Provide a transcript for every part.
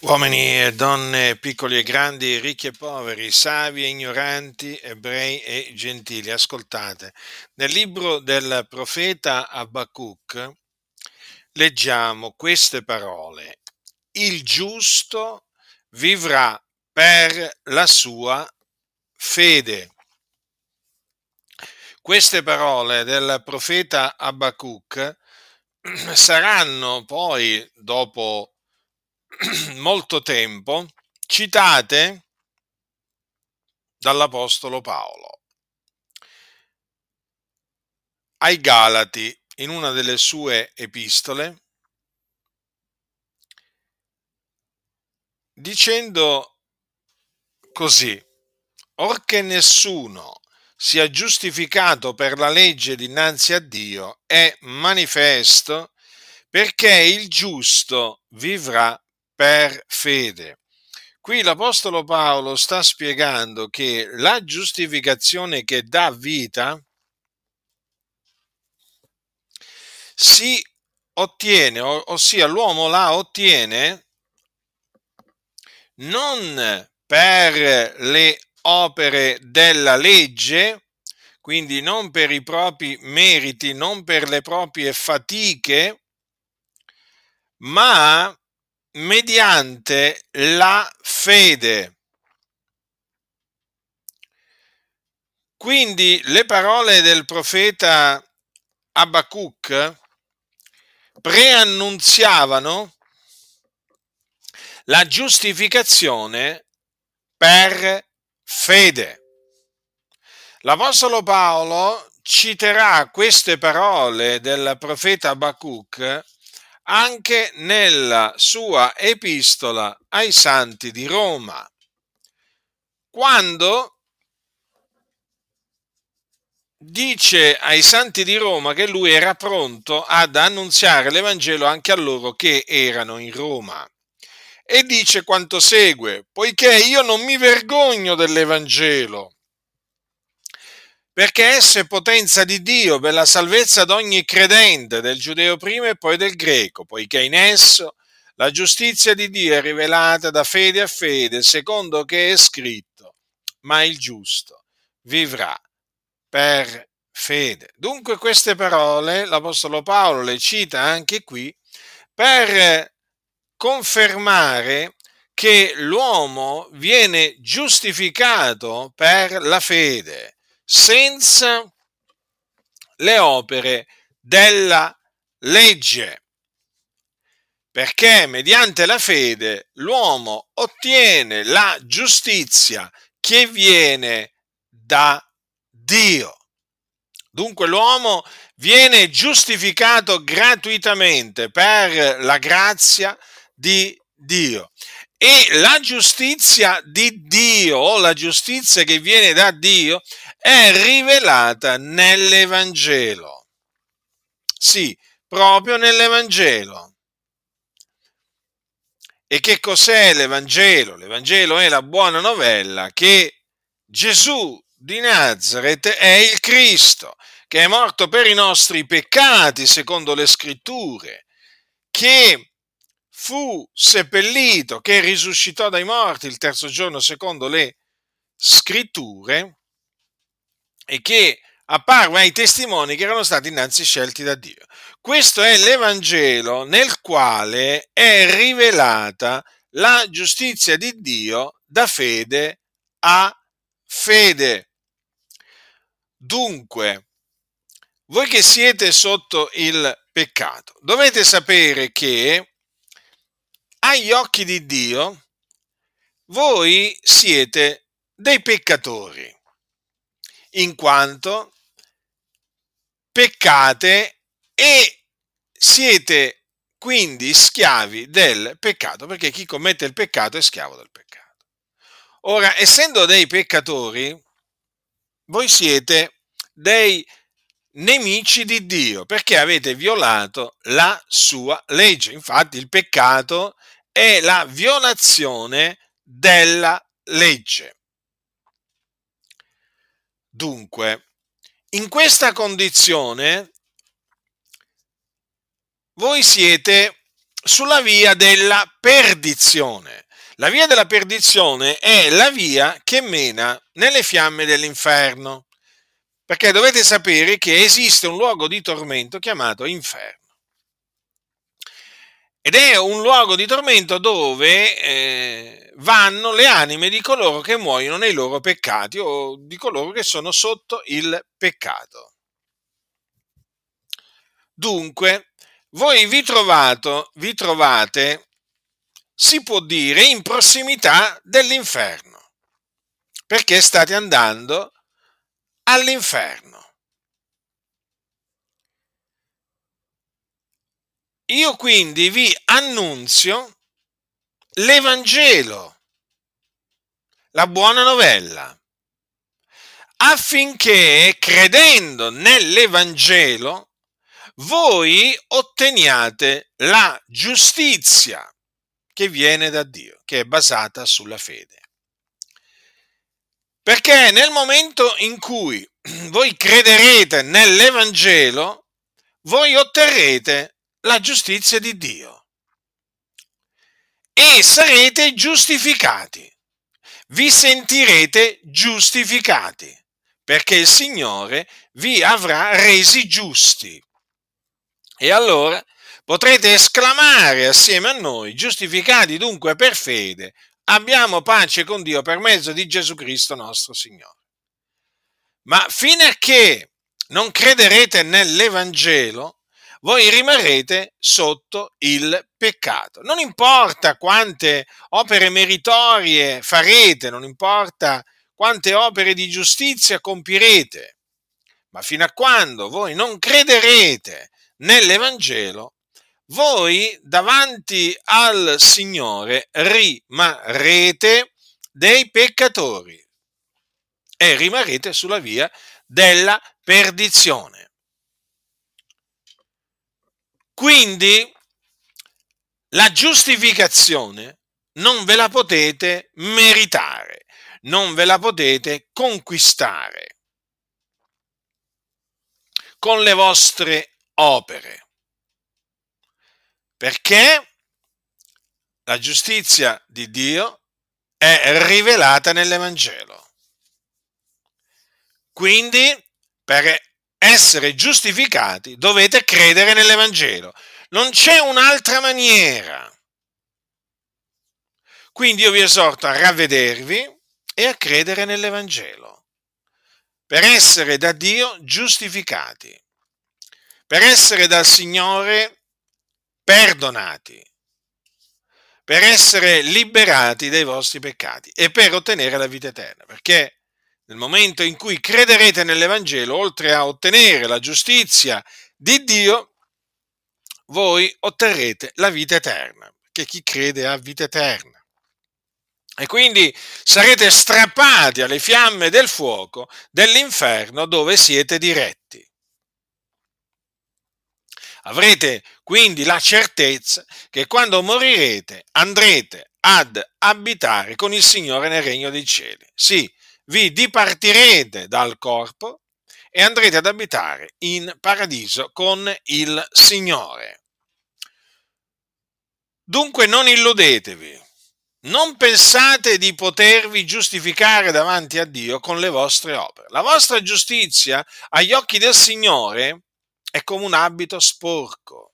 Uomini e donne, piccoli e grandi, ricchi e poveri, savi e ignoranti, ebrei e gentili, ascoltate. Nel libro del profeta Abacuc leggiamo queste parole. Il giusto vivrà per la sua fede. Queste parole del profeta Abacuc saranno poi, dopo molto tempo, citate dall'Apostolo Paolo. Ai Galati in una delle sue epistole, dicendo così, or che nessuno sia giustificato per la legge dinanzi a Dio è manifesto perché il giusto vivrà per fede. Qui l'Apostolo Paolo sta spiegando che la giustificazione che dà vita si ottiene, ossia l'uomo la ottiene non per le opere della legge, quindi non per i propri meriti, non per le proprie fatiche, ma mediante la fede. Quindi le parole del profeta Abacuc preannunziavano la giustificazione per fede. L'Apostolo Paolo citerà queste parole del profeta Abacuc anche nella sua epistola ai santi di Roma, quando dice ai santi di Roma che lui era pronto ad annunziare l'Evangelo anche a loro che erano in Roma. E dice quanto segue, poiché io non mi vergogno dell'Evangelo, perché essa è potenza di Dio per la salvezza di ogni credente, del giudeo prima e poi del greco, poiché in esso la giustizia di Dio è rivelata da fede a fede, secondo che è scritto, ma il giusto vivrà per fede. Dunque queste parole l'Apostolo Paolo le cita anche qui per confermare che l'uomo viene giustificato per la fede senza le opere della legge, perché mediante la fede l'uomo ottiene la giustizia che viene da Dio. Dunque l'uomo viene giustificato gratuitamente per la grazia di Dio. E la giustizia di Dio, o la giustizia che viene da Dio, è rivelata nell'Evangelo. Sì, proprio nell'Evangelo. E che cos'è l'Evangelo? L'Evangelo è la buona novella che Gesù di Nazareth è il Cristo, che è morto per i nostri peccati, secondo le scritture, che fu seppellito, che risuscitò dai morti il terzo giorno, secondo le scritture, e che apparve ai testimoni che erano stati innanzi scelti da Dio. Questo è l'Evangelo nel quale è rivelata la giustizia di Dio da fede a fede. Dunque, voi che siete sotto il peccato, dovete sapere che agli occhi di Dio voi siete dei peccatori in quanto peccate e siete quindi schiavi del peccato, perché chi commette il peccato è schiavo del peccato. Ora, essendo dei peccatori, voi siete dei nemici di Dio, perché avete violato la sua legge. Infatti il peccato è la violazione della legge. Dunque, in questa condizione voi siete sulla via della perdizione. La via della perdizione è la via che mena nelle fiamme dell'inferno, perché dovete sapere che esiste un luogo di tormento chiamato inferno. Ed è un luogo di tormento dove eh, vanno le anime di coloro che muoiono nei loro peccati o di coloro che sono sotto il peccato. Dunque, voi vi, trovato, vi trovate, si può dire, in prossimità dell'inferno, perché state andando all'inferno. Io quindi vi annunzio l'Evangelo, la buona novella, affinché credendo nell'Evangelo voi otteniate la giustizia che viene da Dio, che è basata sulla fede. Perché nel momento in cui voi crederete nell'Evangelo, voi otterrete la giustizia di Dio e sarete giustificati. Vi sentirete giustificati perché il Signore vi avrà resi giusti. E allora potrete esclamare assieme a noi, giustificati dunque per fede, abbiamo pace con Dio per mezzo di Gesù Cristo nostro Signore. Ma che non crederete nell'Evangelo, voi rimarrete sotto il peccato. Non importa quante opere meritorie farete, non importa quante opere di giustizia compirete, ma fino a quando voi non crederete nell'Evangelo, voi davanti al Signore rimarrete dei peccatori e rimarrete sulla via della perdizione. Quindi la giustificazione non ve la potete meritare, non ve la potete conquistare con le vostre opere. Perché la giustizia di Dio è rivelata nell'Evangelo. Quindi, per essere giustificati dovete credere nell'Evangelo. Non c'è un'altra maniera. Quindi io vi esorto a ravvedervi e a credere nell'Evangelo per essere da Dio giustificati, per essere dal Signore perdonati, per essere liberati dai vostri peccati e per ottenere la vita eterna. Perché nel momento in cui crederete nell'Evangelo, oltre a ottenere la giustizia di Dio, voi otterrete la vita eterna, perché chi crede ha vita eterna. E quindi sarete strappati alle fiamme del fuoco dell'inferno dove siete diretti. Avrete quindi la certezza che quando morirete andrete ad abitare con il Signore nel regno dei cieli. Sì, vi dipartirete dal corpo e andrete ad abitare in paradiso con il Signore. Dunque non illudetevi, non pensate di potervi giustificare davanti a Dio con le vostre opere. La vostra giustizia agli occhi del Signore è come un abito sporco.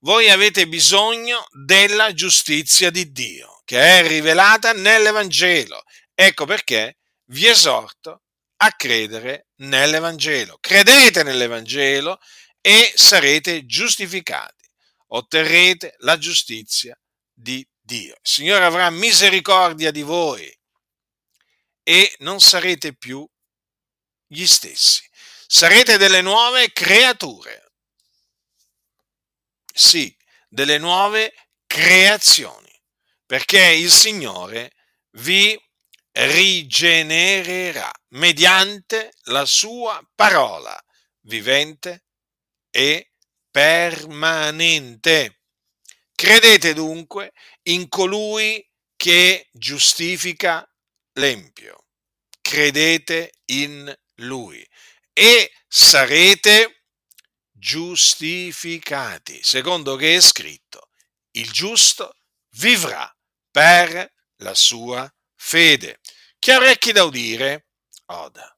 Voi avete bisogno della giustizia di Dio, che è rivelata nell'Evangelo Ecco perché vi esorto a credere nell'Evangelo. Credete nell'Evangelo e sarete giustificati. Otterrete la giustizia di Dio. Il Signore avrà misericordia di voi e non sarete più gli stessi. Sarete delle nuove creature. Sì, delle nuove creazioni, perché il Signore vi rigenererà mediante la sua parola vivente e permanente. Credete dunque in colui che giustifica l'empio. Credete in lui e sarete giustificati, secondo che è scritto, il giusto vivrà per la sua fede. Chi ha orecchi da udire, oda.